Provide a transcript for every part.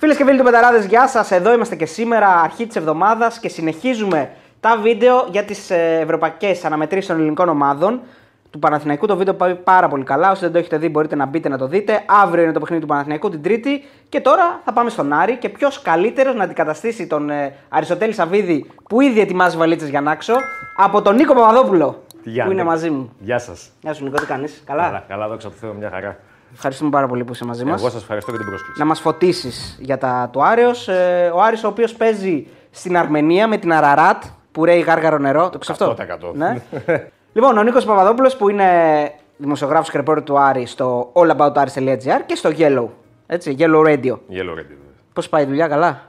Φίλες και φίλοι του Betarades, γεια σας. Εδώ είμαστε και σήμερα, αρχή της εβδομάδας και συνεχίζουμε τα βίντεο για τις ευρωπαϊκές αναμετρήσεις των ελληνικών ομάδων. Του Παναθηναϊκού το βίντεο πάει πάρα πολύ καλά. Όσοι δεν το έχετε δει, μπορείτε να μπείτε να το δείτε. Αύριο είναι το παιχνίδι του Παναθηναϊκού την Τρίτη. Και τώρα θα πάμε στον Άρη. Και ποιος καλύτερος να αντικαταστήσει τον ε, Αριστοτέλη Σαββίδη που ήδη ετοιμάζει βαλίτσες για έξω, από τον Νίκο Παπαδόπουλο. Που είναι μαζί μου. Γεια σας. Γεια σου, Νίκο, τι κάνεις; Καλά; Καλά, καλά, δόξα τω Θεώ, μια χαρά. Ευχαριστούμε πάρα πολύ που είσαι μαζί μας. Εγώ σας ευχαριστώ για την πρόσκληση. Να μας φωτίσεις για τα του Άριο. Ε, ο Άρης ο οποίος παίζει στην Αρμενία με την Αραράτ που ρέει γάργαρο νερό. Το ξέρω αυτό; 100%. Ναι. λοιπόν, ο Νίκος Παπαδόπουλος που είναι δημοσιογράφος και ρεπόρτερ του Άρη στο allaboutaris.gr και στο Yellow. Έτσι, Yellow Radio. Yellow Ready. Πώς πάει η δουλειά, καλά;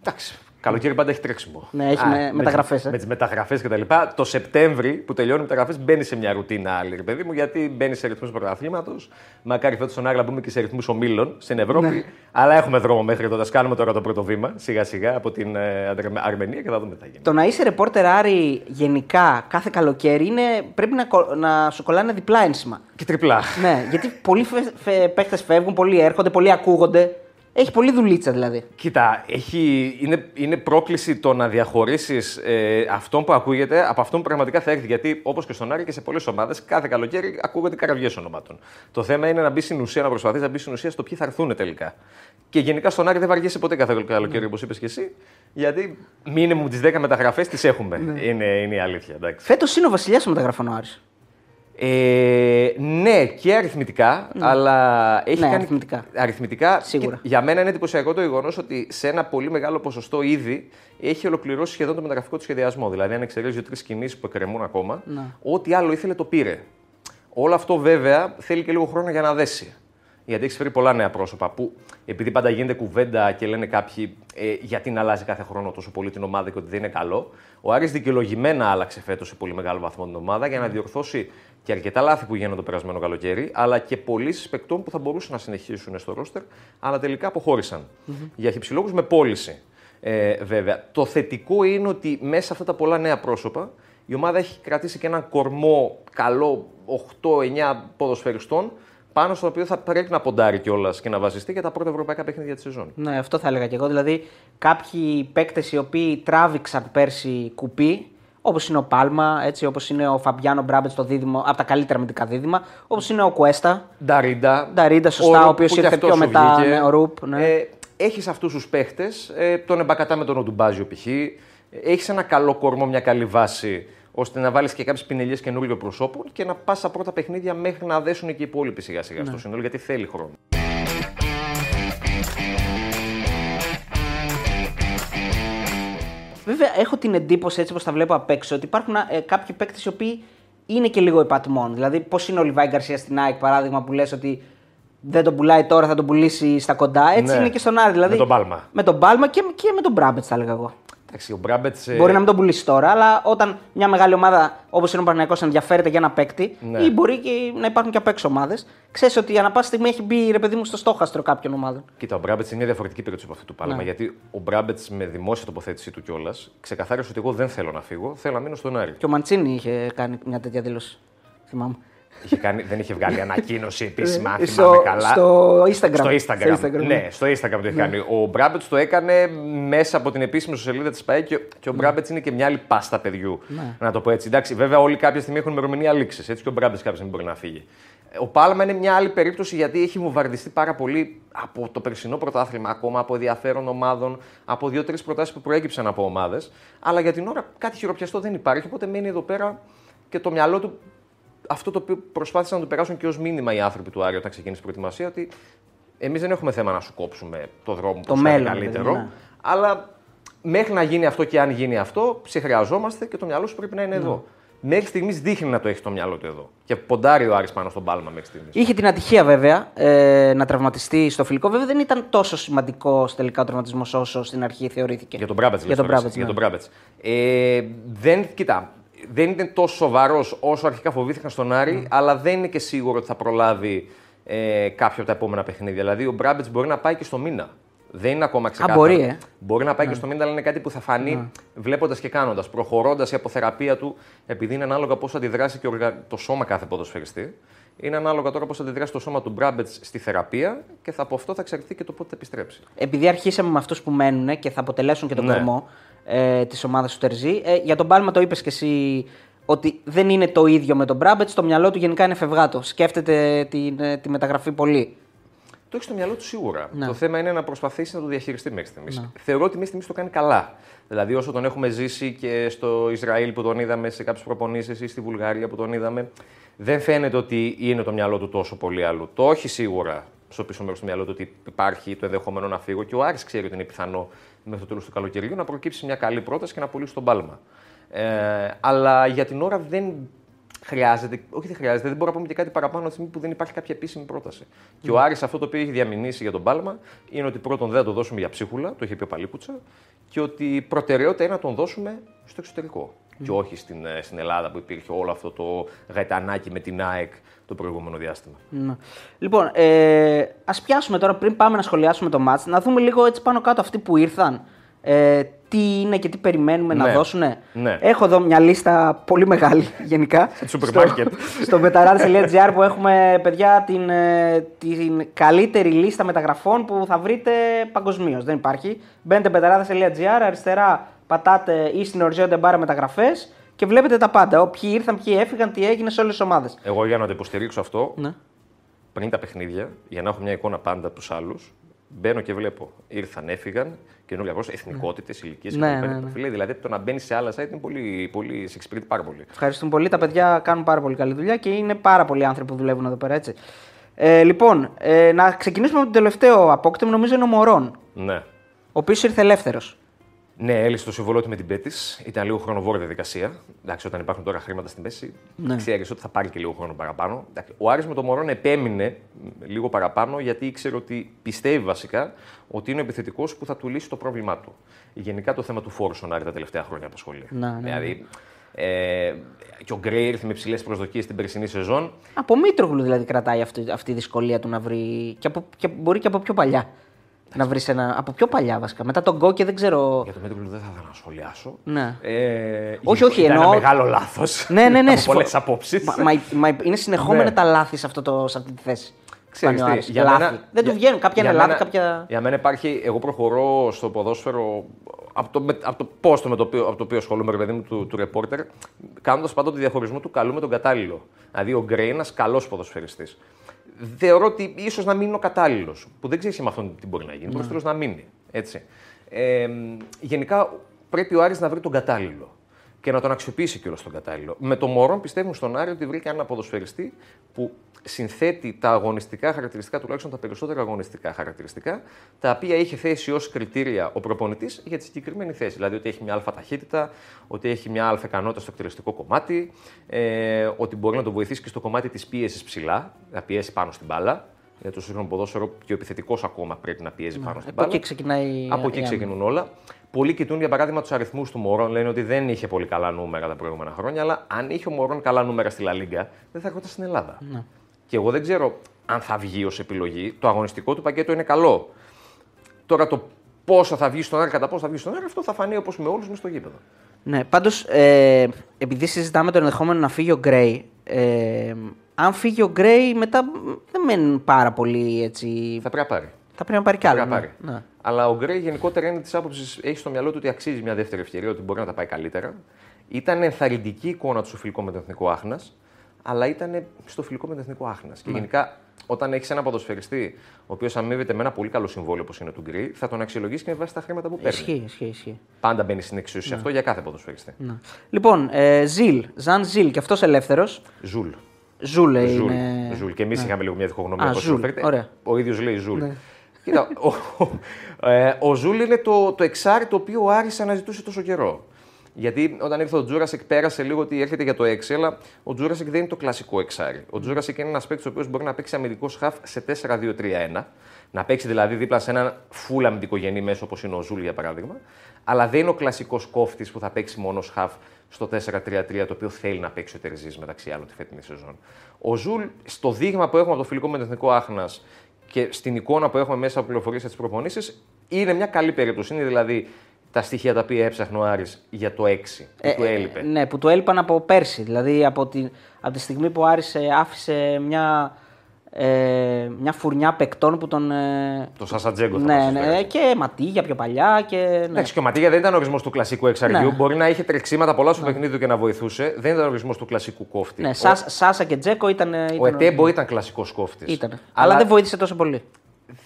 Εντάξει. Καλοκαίρι πάντα έχει τρέξιμο. Ναι, έχει με- μεταγραφές, ε. Με τις μεταγραφές και τα λοιπά. Το Σεπτέμβρη που τελειώνουν οι μεταγραφές μπαίνει σε μια ρουτίνα άλλη, ρε παιδί μου, γιατί μπαίνει σε ρυθμούς πρωταθλήματος. Μακάρι φέτος στον Άγλα μπούμε και σε ρυθμούς ομίλων στην Ευρώπη. Ναι. Αλλά έχουμε δρόμο μέχρι τότε. Ας κάνουμε τώρα το πρώτο βήμα σιγά σιγά από την ε, Αρμε- Αρμενία και θα δούμε τι θα γίνει. Το να είσαι ρεπόρτερ Άρη γενικά κάθε καλοκαίρι είναι, πρέπει να, κο- να σου κολλάνε διπλά ένσημα. Και τριπλά. ναι, γιατί πολλοί φε, φε, παίχτε φεύγουν, πολλοί έρχονται, πολλοί ακούγονται. Έχει πολλή δουλίτσα δηλαδή. Κοίτα, έχει, είναι, είναι πρόκληση το να διαχωρίσεις ε, αυτόν που ακούγεται από αυτόν που πραγματικά θα έρθει. Γιατί όπως και στον Άρη και σε πολλές ομάδες, κάθε καλοκαίρι ακούγονται καραβιές ονομάτων. Το θέμα είναι να μπει στην ουσία, να προσπαθείς να μπεις στην ουσία στο ποιοι θα έρθουν τελικά. Και γενικά στον Άρη δεν βαριέσαι ποτέ κάθε καλοκαίρι, όπως είπες και εσύ. Γιατί μήνυμου τις 10 μεταγραφές τις έχουμε. Είναι, είναι η αλήθεια. Εντάξει. Φέτος είναι ο βασιλιάς των μεταγραφών ο Άρης. Ε, ναι, και αριθμητικά, αλλά έχει Ναι, κάνει. αριθμητικά. αριθμητικά Σίγουρα. και για μένα είναι εντυπωσιακό το γεγονός ότι σε ένα πολύ μεγάλο ποσοστό ήδη έχει ολοκληρώσει σχεδόν το μεταγραφικό του σχεδιασμό. Δηλαδή, αν εξαιρέσει δύο-τρει κινήσεις που εκκρεμούν ακόμα, Ναι. ό,τι άλλο ήθελε το πήρε. Όλο αυτό βέβαια θέλει και λίγο χρόνο για να δέσει. Γιατί έχεις φέρει πολλά νέα πρόσωπα που επειδή πάντα γίνεται κουβέντα και λένε κάποιοι ε, γιατί να αλλάζει κάθε χρόνο τόσο πολύ την ομάδα και ότι δεν είναι καλό, ο Άρης δικαιολογημένα άλλαξε φέτος σε πολύ μεγάλο βαθμό την ομάδα για να διορθώσει και αρκετά λάθη που γίνονται το περασμένο καλοκαίρι, αλλά και πωλήσεις παικτών που θα μπορούσαν να συνεχίσουν στο ρόστερ, αλλά τελικά αποχώρησαν. Για χυψηλόγου με πώληση. Ε, βέβαια. Το θετικό είναι ότι μέσα σε αυτά τα πολλά νέα πρόσωπα η ομάδα έχει κρατήσει και έναν κορμό καλό 8-9 ποδοσφαιριστών πάνω στο οποίο θα πρέπει να ποντάρει κιόλας και να βασιστεί για τα πρώτα ευρωπαϊκά παιχνίδια της σεζόν. Ναι, αυτό θα έλεγα και εγώ. Δηλαδή, κάποιοι παίκτες οι οποίοι τράβηξαν πέρσι κουπί, όπως είναι ο Πάλμα, έτσι, όπως είναι ο Φαμπιάνο Μπράμπετ στο δίδυμο, από τα καλύτερα μετικά δίδυμα, όπως είναι ο Κουέστα. Νταρίντα. Νταρίντα, σωστά, ο Ρουπ, οποίος που κι ήρθε αυτός πιο σου μετά, βγήκε. ναι, ο Ρουπ, ναι. Ε, έχεις αυτούς τους παίχτε, ε, τον Εμπακατά με τον Οντουμπάζιο π.χ. Έχεις ένα καλό κορμό, μια καλή βάση, ώστε να βάλεις και κάποιες πινελιές καινούργιων προσώπων και να πας στα πρώτα παιχνίδια μέχρι να δέσουν και οι υπόλοιποι σιγά σιγά Ναι. στο σύνολο, γιατί θέλει χρόνο. Βέβαια, έχω την εντύπωση έτσι όπως τα βλέπω απ' έξω ότι υπάρχουν ε, κάποιοι παίκτες οι οποίοι είναι και λίγο υπατμών. Δηλαδή, πώς είναι ο Λιβάη Γκαρσίας στην ΑΕΚ, παράδειγμα, που λες ότι δεν τον πουλάει τώρα, θα τον πουλήσει στα κοντά. Έτσι Ναι. είναι και στον Άρη. Δηλαδή, Με τον Πάλμα. Με τον Πάλμα και, και με τον Μπράμπετ, θα έλεγα εγώ. Εντάξει, ο Μπράμπετς, ε, Μπορεί να μην τον πουλήσεις τώρα, αλλά όταν μια μεγάλη ομάδα όπως είναι ο Παναγιακό ενδιαφέρεται για ένα παίκτη, Ναι. ή μπορεί και να υπάρχουν και απ' έξω ομάδες, ξέρεις ότι ανά πάση στιγμή έχει μπει ρε παιδί μου στο στόχαστρο κάποιων ομάδων. Κοίτα, ο Μπράμπετς είναι μια διαφορετική περίπτωση από αυτού του Πάλμα. Ναι. Γιατί ο Μπράμπετς με δημόσια τοποθέτησή του κιόλας ξεκαθάρισε ότι εγώ δεν θέλω να φύγω, θέλω να μείνω στον Άρη. Και ο Μαντσίνη είχε κάνει μια τέτοια δήλωση. Θυμάμαι. Είχε κάνει, δεν είχε βγάλει ανακοίνωση επίσημα, αν Ε, θυμάμαι στο- καλά. στο Instagram. Στο Instagram. Στο Instagram, ναι, ναι. στο Instagram το είχε κάνει. Ο Μπράμπετ το έκανε μέσα από την επίσημη σελίδα της ΠαΕ και, και ο Μπράμπετς είναι και μια άλλη πάστα παιδιού. Να το πω έτσι. Εντάξει, βέβαια, όλοι κάποια στιγμή έχουν ημερομηνία λήξης. Έτσι και ο Μπράμπετς κάποια στιγμή μπορεί να φύγει. Ο Πάλμα είναι μια άλλη περίπτωση γιατί έχει βομβαρδιστεί πάρα πολύ από το περσινό πρωτάθλημα, ακόμα από ενδιαφέρον ομάδων, από δύο-τρεις προτάσεις που προέκυψαν από ομάδες. Αλλά για την ώρα κάτι χειροπιαστό δεν υπάρχει, οπότε μένει εδώ πέρα και το μυαλό του αυτό το οποίο προσπάθησαν να το περάσουν και ως μήνυμα οι άνθρωποι του Άρη όταν ξεκίνησε η προετοιμασία, ότι εμείς δεν έχουμε θέμα να σου κόψουμε το δρόμο που Το σου είναι μέλλον, καλύτερο. δηλαδή, ναι. Αλλά μέχρι να γίνει αυτό και αν γίνει αυτό, σε χρειαζόμαστε και το μυαλό σου πρέπει να είναι Ναι. εδώ. Μέχρι στιγμής δείχνει να το έχεις το μυαλό του εδώ. Και ποντάρει ο Άρης πάνω στον πάλμα μέχρι στιγμής. Είχε την ατυχία βέβαια ε, να τραυματιστεί στο φιλικό. Βέβαια δεν ήταν τόσο σημαντικό τελικά ο τραυματισμός όσο στην αρχή θεωρήθηκε. Για τον Μπράμπετς, Για τον Μπράμπετς, Για ναι. τον Μπράμπετς. Ε, δεν, κοίτα, δεν είναι τόσο σοβαρός όσο αρχικά φοβήθηκαν στον Άρη, Ναι. αλλά δεν είναι και σίγουρο ότι θα προλάβει ε, κάποιο από τα επόμενα παιχνίδια. Δηλαδή, ο Μπράμπετς μπορεί να πάει και στο μήνα. Δεν είναι ακόμα ξεκάθαρο. μπορεί, ε. Μπορεί να πάει και στο μήνα, αλλά είναι κάτι που θα φανεί Ναι. βλέποντας και κάνοντας. Προχωρώντας η αποθεραπεία του, επειδή είναι ανάλογα πώς αντιδράσει και οργα- το σώμα κάθε ποδοσφαιριστή. Είναι ανάλογα τώρα πώς θα αντιδράσει το σώμα του Μπράμπετς στη θεραπεία και θα, από αυτό θα εξαρτηθεί και το πότε θα επιστρέψει. Επειδή αρχίσαμε με αυτούς που μένουν και θα αποτελέσουν και τον Ναι. κορμό ε, της ομάδας του Τερζή, ε, για τον Πάλμα το είπες και εσύ ότι δεν είναι το ίδιο με τον Μπράμπετς. Στο μυαλό του γενικά είναι φευγάτο. Σκέφτεται την, ε, τη μεταγραφή πολύ. Το έχει στο μυαλό του σίγουρα. Ναι. Το θέμα είναι να προσπαθήσει να το διαχειριστεί μέχρι στιγμής. Θεωρώ ότι μέχρι στιγμής το κάνει καλά. Δηλαδή, όσο τον έχουμε ζήσει και στο Ισραήλ που τον είδαμε σε κάποιες προπονήσεις ή στη Βουλγαρία που τον είδαμε, δεν φαίνεται ότι είναι το μυαλό του τόσο πολύ αλλού. Το όχι σίγουρα στο πίσω μέρος του μυαλό του ότι υπάρχει το ενδεχόμενο να φύγω και ο Άρης ξέρει ότι είναι πιθανό μέχρι το τέλος του καλοκαιριού να προκύψει μια καλή πρόταση και να πουλήσει τον πάλμα. Ε, αλλά για την ώρα δεν χρειάζεται, όχι δεν χρειάζεται, δεν μπορώ να πούμε και κάτι παραπάνω από τη στιγμή που δεν υπάρχει κάποια επίσημη πρόταση. Και ο Άρης αυτό το οποίο έχει διαμηνήσει για τον Πάλμα είναι ότι πρώτον δεν θα το δώσουμε για ψίχουλα, το είχε πει ο Παλίκουτσα, και ότι η προτεραιότητα είναι να τον δώσουμε στο εξωτερικό. Και όχι στην, ε, στην Ελλάδα που υπήρχε όλο αυτό το γαϊτανάκι με την ΑΕΚ το προηγούμενο διάστημα. Ναι. Λοιπόν, ε, ας πιάσουμε τώρα πριν πάμε να σχολιάσουμε το μάτς, να δούμε λίγο έτσι πάνω κάτω αυτοί που ήρθαν. Ε, τι είναι και τι περιμένουμε να Ναι. δώσουν. Ναι. Έχω εδώ μια λίστα πολύ μεγάλη γενικά. Σούπερ μάρκετ. στο, στο betarades.gr που έχουμε παιδιά την, ε, την καλύτερη λίστα μεταγραφών που θα βρείτε παγκοσμίως. Δεν υπάρχει. Μπαίνετε betarades.gr, αριστερά πατάτε ή στην οριζόντια μπάρα μεταγραφές και βλέπετε τα πάντα. Ο, Ποιοι ήρθαν, ποιοι έφυγαν, τι έγινε σε όλες τις ομάδες. Εγώ για να το υποστηρίξω αυτό, Ναι. πριν τα παιχνίδια, για να έχω μια εικόνα πάντα από τους άλλους, μπαίνω και βλέπω. Ήρθαν, έφυγαν, καινούργια πρόσωπα, εθνικότητες, ηλικίες Ναι, κλπ. ναι, ναι. Φίλε, Δηλαδή το να μπαίνει σε άλλα site είναι πολύ, πολύ, σε εξυπηρετεί πάρα πολύ. Ευχαριστούμε πολύ. Τα παιδιά κάνουν πάρα πολύ καλή δουλειά και είναι πάρα πολλοί άνθρωποι που δουλεύουν εδώ πέρα, έτσι. Ε, λοιπόν, ε, να ξεκινήσουμε με τον τελευταίο απόκτημα, νομίζω είναι ο Μωρόν, Ναι. ο οποίος ήρθε ελεύθερος. Ναι, έλυσε το συμβολό του με την Πέτης. Ήταν λίγο χρονοβόρη διαδικασία. Εντάξει, όταν υπάρχουν τώρα χρήματα στη μέση, Ναι. ξέρεις ότι θα πάρει και λίγο χρόνο παραπάνω. Εντάξει, ο Άρης με τον Μωρόν επέμεινε μ, λίγο παραπάνω γιατί ήξερε ότι πιστεύει βασικά ότι είναι ο επιθετικός που θα του λύσει το πρόβλημά του. Γενικά το θέμα του φόρου στον Άρη τα τελευταία χρόνια απασχολεί. Ναι, ναι, Δηλαδή, ε, και ο Γκρέι ήρθε με ψηλέ προσδοκίες την περσινή σεζόν. Από Μήτρογλου δηλαδή κρατάει αυτή, αυτή η δυσκολία του να βρει. Και, από, και μπορεί και από πιο παλιά. Να βρεις ένα. Από πιο παλιά βασικά. Μετά τον Γκόκε δεν ξέρω. Για το Μέτρογλου δεν θα ήθελα να σχολιάσω. Ναι. Ε, Όχι, όχι, ήταν εννοώ- ένα μεγάλο λάθος. Ναι, ναι, ναι. από συμφω- πολλές απόψεις. Μα, μα, μα είναι συνεχόμενα Ναι. τα λάθη σε, αυτό το, σε αυτή τη θέση. Ξέρεις Κάνει ο τι, Άρης. για λάθη. μένα- δεν του για- βγαίνουν. Κάποια για είναι λάθη, μένα- κάποια. Για μένα υπάρχει, εγώ προχωρώ στο ποδόσφαιρο από το, με- από το πόστο με το οποίο, από το οποίο ασχολούμαι, ρε παιδί μου, του, του ρεπόρτερ, κάνοντας πάντα το διαχωρισμό του καλού με τον κατάλληλο. Δηλαδή, ο Γκρέι είναι ένα καλός ποδοσφαιριστής. Θεωρώ ότι ίσως να μην είναι ο κατάλληλος. Που δεν ξέρει με αυτόν τι μπορεί να γίνει. Μπορεί τέλο να μείνει. Έτσι. Ε, γενικά πρέπει ο Άρης να βρει τον κατάλληλο και να τον αξιοποιήσει κιόλας τον κατάλληλο. Με το Μωρόν πιστεύουν στον Άρη ότι βρήκε έναν ποδοσφαιριστή που συνθέτει τα αγωνιστικά χαρακτηριστικά, τουλάχιστον τα περισσότερα αγωνιστικά χαρακτηριστικά, τα οποία είχε θέσει ως κριτήρια ο προπονητής για τη συγκεκριμένη θέση. Δηλαδή ότι έχει μια αλφα ταχύτητα, ότι έχει μια αλφα ικανότητα στο εκτελεστικό κομμάτι, ε, ότι μπορεί να το βοηθήσει και στο κομμάτι της πίεσης ψηλά, να πιέσει πάνω στην μπάλα. Γιατί το σύγχρονο ποδόσφαιρο και ο επιθετικός ακόμα πρέπει να πιέζει πάνω στην Από μπάλα. εκεί ξεκινάει. Από εκεί η- ξεκινούν όλα. Πολλοί κοιτούν για παράδειγμα τους αριθμούς του Μωρόν. Λένε ότι δεν είχε πολύ καλά νούμερα τα προηγούμενα χρόνια, αλλά αν είχε ο Μωρόν καλά νούμερα στη Λα Λίγκα, δεν θα έρχονταν στην Ελλάδα. Ναι. Και εγώ δεν ξέρω αν θα βγει ως επιλογή. Το αγωνιστικό του πακέτο είναι καλό. Τώρα το πόσο θα βγει στον Άρη, κατά πόσο θα βγει στον Άρη, αυτό θα φανεί όπως με όλους με στο γήπεδο. Ναι, πάντως, ε, επειδή συζητάμε το ενδεχόμενο να φύγει ο Γκρέι, ε, αν φύγει ο Γκρέι, μετά μ, δεν μένουν πάρα πολύ έτσι. Θα πρέπει να πάρει. Θα πρέπει να πάρει κι άλλο. Πρέπει να ναι. πάρει. Ναι. Αλλά ο Γκρέι γενικότερα είναι της άποψης, έχει στο μυαλό του ότι αξίζει μια δεύτερη ευκαιρία, ότι μπορεί να τα πάει καλύτερα. Ήταν ενθαρρυντική εικόνα του στο φιλικό με τον Εθνικό Άχνας, αλλά ήταν στο φιλικό με τον Εθνικό Άχνας. Ναι. Και γενικά, όταν έχεις ένα ποδοσφαιριστή, ο οποίος αμείβεται με ένα πολύ καλό συμβόλαιο όπως είναι του Γκρέι, θα τον αξιολογήσει και με βάση τα χρήματα που παίρνει. Ισχύει, ισχύει, ισχύει. Πάντα μπαίνει στην εξίσωση αυτό για κάθε ποδοσφαιριστή. Ναι. Λοιπόν, ε, Ζιλ, Ζαν Ζιλ και αυτός ελεύθερος. Ζουλ. Ζουλ Ζουλ. είναι. Ζουλ. Και εμείς είχαμε λίγο μια διχογνωμία Α, πώς Ζουλ. προφέρεται. Ωραία. Ο ίδιος λέει Ζουλ. Κοίτα, ο, ε, ο Ζουλ είναι το, το εξάρι το οποίο ο Άρης αναζητούσε τόσο καιρό. Γιατί όταν ήρθε ο Τζούρασεκ, πέρασε λίγο ότι έρχεται για το 6, αλλά ο Τζούρασεκ δεν είναι το κλασικό εξάρι. Ο Τζούρασεκ είναι ένας παίκτης ο οποίος μπορεί να παίξει αμυντικός χαφ σε 4-2-3-1. Να παίξει δηλαδή δίπλα σε έναν φουλ αμυντικογενή μέσο όπως είναι ο Ζουλ για παράδειγμα. Αλλά δεν είναι ο κλασικός κόφτης που θα παίξει μόνος χαφ στο 4-3-3, το οποίο θέλει να παίξει ο Τερζής μεταξύ άλλων τη φετινή σεζόν. Ο Ζουλ, στο δείγμα που έχουμε από το φιλικό με το Εθνικό Άχνας και στην εικόνα που έχουμε μέσα από πληροφορίες στις προπονήσεις, είναι μια καλή περίπτωση. Είναι δηλαδή τα στοιχεία τα οποία έψαχνε ο Άρης για το 6 που του έλειπε. ναι, που του έλειπαν από πέρσι. Δηλαδή από τη, από τη στιγμή που ο Άρης ε, άφησε μια, ε, μια φουρνιά παικτών που τον. Ε, Το Σάσα Ζντγιέλαρ θα ναι, μας ναι, έφερε. και Ματίγια πιο παλιά. Και, ναι. Εντάξει, και ο Ματίγια δεν ήταν ορισμός του κλασικού εξαριού. Ναι. Μπορεί να είχε τρεξίματα πολλά στο παιχνίδι του και να βοηθούσε. Δεν ήταν ορισμός του κλασικού κόφτη. ναι, Ο- Σάσα, Σάσα και Τζέκο ήταν. Ο ήταν Ετέμπο ήταν κλασικός κόφτης. Ήταν. Αλλά... δεν βοήθησε τόσο πολύ.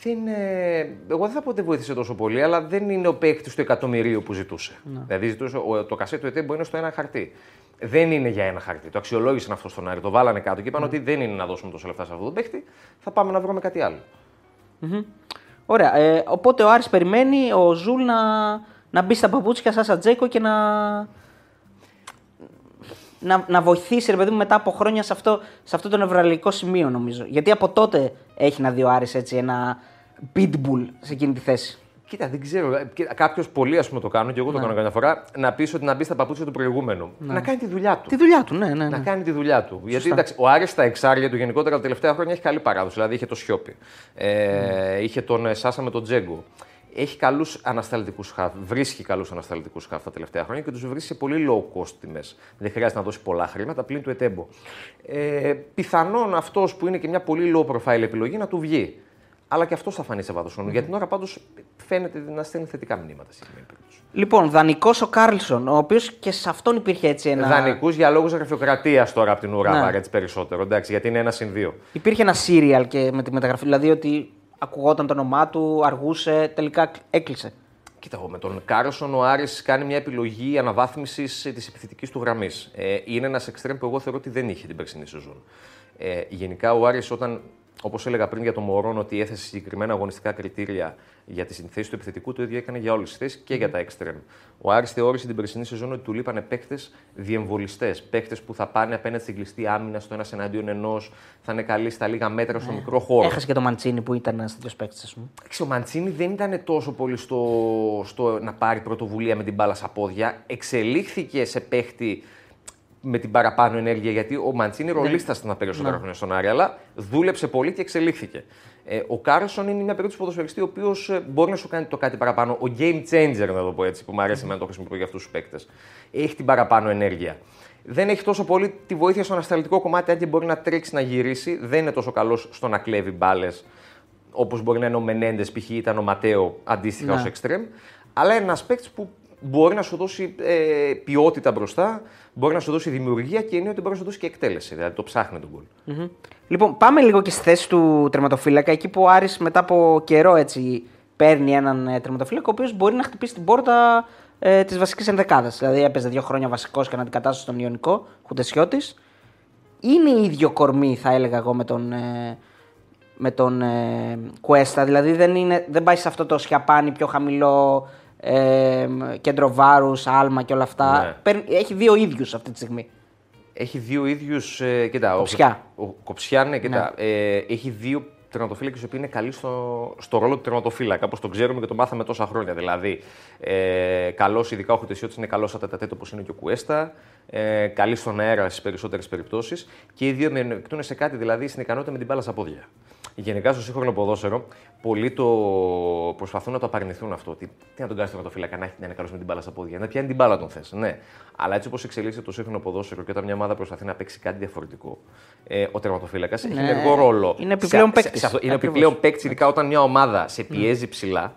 Δεν, ε, εγώ δεν θα πω ότι δεν βοήθησε τόσο πολύ, αλλά δεν είναι ο παίκτης του εκατομμυρίου που ζητούσε. Ναι. Δηλαδή, ζητούσε, ο, το κασέ του Ετέμπο είναι στο ένα χαρτί. Δεν είναι για ένα χαρτί. Το αξιολόγησαν αυτό στον Άρη. Το βάλανε κάτω και είπαν ότι δεν είναι να δώσουμε τόσα λεφτά σε αυτό το παίκτη. Θα πάμε να βρούμε κάτι άλλο. Ωραία. Ε, οπότε ο Άρης περιμένει ο Ζουλ να, να μπει στα παπούτσια του Σάσα Τζέκο και να, να, να βοηθήσει ρε παιδί μου μετά από χρόνια σε αυτό, σε αυτό το νευραλγικό σημείο νομίζω. Γιατί από τότε έχει να δει ο Άρης έτσι ένα pitbull σε εκείνη τη θέση. Κοίτα, δεν ξέρω. Κάποιος πολλοί ας πούμε, το κάνουν και εγώ το κάνω καμιά φορά. Να πεις ότι να μπει στα παπούτσια του προηγούμενου. Να κάνει τη δουλειά του. Τη δουλειά του, ναι, ναι. Να ναι. κάνει τη δουλειά του. Γιατί εντάξει, ο Άρης στα εξάρια του γενικότερα τα τελευταία χρόνια έχει καλή παράδοση. Δηλαδή είχε το Σιώπη. Ε, Είχε τον ε, Σάσα με τον Τζέγκο. Έχει καλούς ανασταλτικούς χαφ. Βρίσκει καλούς ανασταλτικούς χαφ τα τελευταία χρόνια και τους βρίσκει σε πολύ low cost τιμές. Δεν χρειάζεται να δώσει πολλά χρήματα πλην του Ετέμπο. Ε, πιθανόν αυτός που είναι και μια πολύ low profile επιλογή να του βγει. Αλλά και αυτός θα φανεί σε βάθος χρόνου. Για την ώρα πάντως φαίνεται να στέλνει θετικά μηνύματα στη συγκεκριμένη περίπτωση. Λοιπόν, δανεικός ο Κάρλσον, ο οποίος και σε αυτόν υπήρχε έτσι ένα. Δανεικούς για λόγους γραφειοκρατίας τώρα από την ουρά, Ναι. πάρε έτσι περισσότερο. Εντάξει, γιατί είναι ένα συν δύο. Υπήρχε ένα σίριαλ και με τη μεταγραφή. Δηλαδή ότι ακουγόταν το όνομά του, αργούσε, τελικά έκλεισε. Κοίτα, εγώ με τον Κάρλσον ο Άρης κάνει μια επιλογή αναβάθμισης της επιθετικής του γραμμής. Ε, είναι ένας εξτρέμ που εγώ θεωρώ ότι δεν είχε την περσινή σεζόν. Ε, γενικά ο Άρης όταν, όπως έλεγα πριν για τον Μωρόν, ότι έθεσε συγκεκριμένα αγωνιστικά κριτήρια για τη συνθέση του επιθετικού, το ίδιο έκανε για όλες τις θέσεις και για τα εξτρέμ. Ο Άρης θεώρησε την περσινή σεζόν ότι του λείπανε παίκτες διεμβολιστές. Παίκτες που θα πάνε απέναντι στην κλειστή άμυνα στο ένα εναντίον ενός, θα είναι καλοί στα λίγα μέτρα στο μικρό χώρο. Έχασε και το Μαντσίνη που ήταν ένας τέτοιος παίκτης, ας πούμε. Εντάξει, Ο Μαντσίνη δεν ήταν τόσο πολύ στο, στο να πάρει πρωτοβουλία με την μπάλα στα πόδια. Εξελίχθηκε σε παίχτη με την παραπάνω ενέργεια γιατί ο Μαντσίνη ρολίστα στα περισσότερα χρόνια στον Άρη, αλλά δούλεψε πολύ και εξελίχθηκε. Ε, ο Κάρλσον είναι μια περίπτωση ποδοσφαιριστή ο οποίος μπορεί να σου κάνει το κάτι παραπάνω. Ο game changer, να το πω έτσι, που μου αρέσει να το χρησιμοποιώ για αυτούς τους παίκτες. Έχει την παραπάνω ενέργεια. Δεν έχει τόσο πολύ τη βοήθεια στο ανασταλτικό κομμάτι, αν και μπορεί να τρέξει να γυρίσει. Δεν είναι τόσο καλός στο να κλέβει μπάλες όπως μπορεί να είναι ο Μενέντες, π.χ. ήταν ο Ματέο αντίστοιχα Ναι. ως εξτρέμ. Αλλά είναι ένας παίκτης που μπορεί να σου δώσει ε, ποιότητα μπροστά, μπορεί να σου δώσει δημιουργία και ενίοτε μπορεί να σου δώσει και εκτέλεση. Δηλαδή το ψάχνει τον γκολ. Λοιπόν, πάμε λίγο και στη θέση του τερματοφύλακα. Εκεί που ο Άρης μετά από καιρό έτσι παίρνει έναν ε, τερματοφύλακα ο οποίος μπορεί να χτυπήσει την πόρτα ε, της βασικής ενδεκάδας. Δηλαδή έπαιζε δύο χρόνια βασικός και αντικατάσταση στον Ιωνικό, Χουτεσιώτη. Είναι ίδιο κορμί, θα έλεγα εγώ, με τον, ε, με τον ε, Κουέστα. Δηλαδή δεν, είναι, δεν πάει σε αυτό το σιαπάνι πιο χαμηλό, ε, κέντρο βάρους, άλμα και όλα αυτά. Ναι. Παίρνει- έχει δύο ίδιους αυτή τη στιγμή. Έχει δύο ίδιους. Ε, κοίτα, Κοψιά. Ο, ο, Κοψιά, ναι, κοίτα. Ε, έχει δύο τερματοφύλακες οι οποίοι είναι καλοί στο, στο ρόλο του τερματοφύλακα. Όπως το ξέρουμε και το μάθαμε τόσα χρόνια. Δηλαδή, ε, καλός, ειδικά ο Χουτεσιώτη είναι καλός σαν τετατέτ όπως είναι και ο Κουέστα. Ε, καλή στον αέρα στις περισσότερες περιπτώσεις. Και οι δύο μειονεκτούν σε κάτι, δηλαδή στην ικανότητα με την μπάλα στα πόδια. Γενικά στο σύγχρονο ποδόσφαιρο, πολλοί το προσπαθούν να το απαρνηθούν αυτό. Τι, τι να τον κάνεις τερματοφύλακα, να, έχει- να είναι καλός με την μπάλα στα πόδια. Να πιάνει την μπάλα τον θες. Ναι. Αλλά έτσι όπως εξελίσσεται το σύγχρονο ποδόσφαιρο και όταν μια ομάδα προσπαθεί να παίξει κάτι διαφορετικό, ε, ο τερματοφύλακα έχει Ναι. ενεργό ρόλο. Είναι επιπλέον σε- σε- παίκτης. σε αυτό- Είναι Ακριβώς. επιπλέον παίκτης, ειδικά όταν μια ομάδα σε πιέζει ψηλά.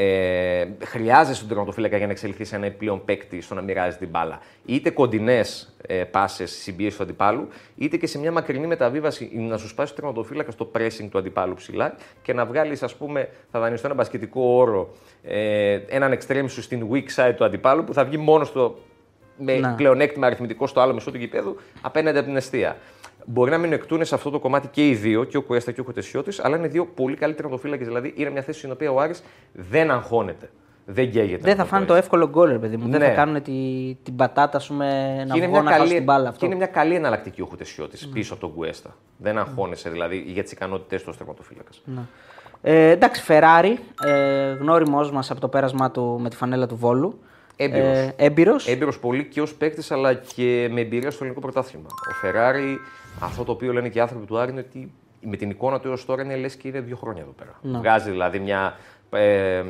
Ε, χρειάζεσαι τον τερματοφύλακα για να εξελιχθείς σε ένα επιπλέον παίκτη στο να μοιράζεις την μπάλα. Είτε κοντινές ε, πάσες συμπίεση του αντιπάλου, είτε και σε μια μακρινή μεταβίβαση να σου σπάσει το τερματοφύλακας στο pressing του αντιπάλου ψηλά και να βγάλεις, ας πούμε, θα δανειστώ ένα μπασκετικό όρο, ε, έναν extreme σου στην weak side του αντιπάλου που θα βγει μόνος στο με Να. πλεονέκτημα αριθμητικό στο άλλο μισό του γηπέδου απέναντι από την αιστεία. Μπορεί να μην εκτούν σε αυτό το κομμάτι και οι δύο, και ο Κουέστα και ο Κοτεσιώτη, αλλά είναι δύο πολύ καλοί τερματοφύλακε. Δηλαδή είναι μια θέση στην οποία ο Άρης δεν αγχώνεται. Δεν καίγεται. Δεν να θα το φάνε πω το έτσι. εύκολο γκολ, ρε παιδί μου. Δεν Ναι. θα κάνουν τη, την πατάτα, ας πούμε, να Και είναι, βγω μια να χάσω καλή, την μπάλα. και Αυτό. είναι μια καλή εναλλακτική ο Χουτεσιώτη πίσω από τον Κουέστα. Δεν αγχώνεσαι δηλαδή για τις ικανότητές του ως τερματοφύλακας. Ε, εντάξει, Φεράρι, ε, γνώριμός μας από το πέρασμά του με τη φανέλα του Βόλου. Έμπειρος. Ε, έμπειρος. Έμπειρος πολύ και ως παίκτης αλλά και με εμπειρία στο ελληνικό πρωτάθλημα. Ο Φεράρι, αυτό το οποίο λένε και οι άνθρωποι του Άρη είναι ότι με την εικόνα του έως τώρα είναι λες και είναι δύο χρόνια εδώ πέρα. Βγάζει δηλαδή μια Ε,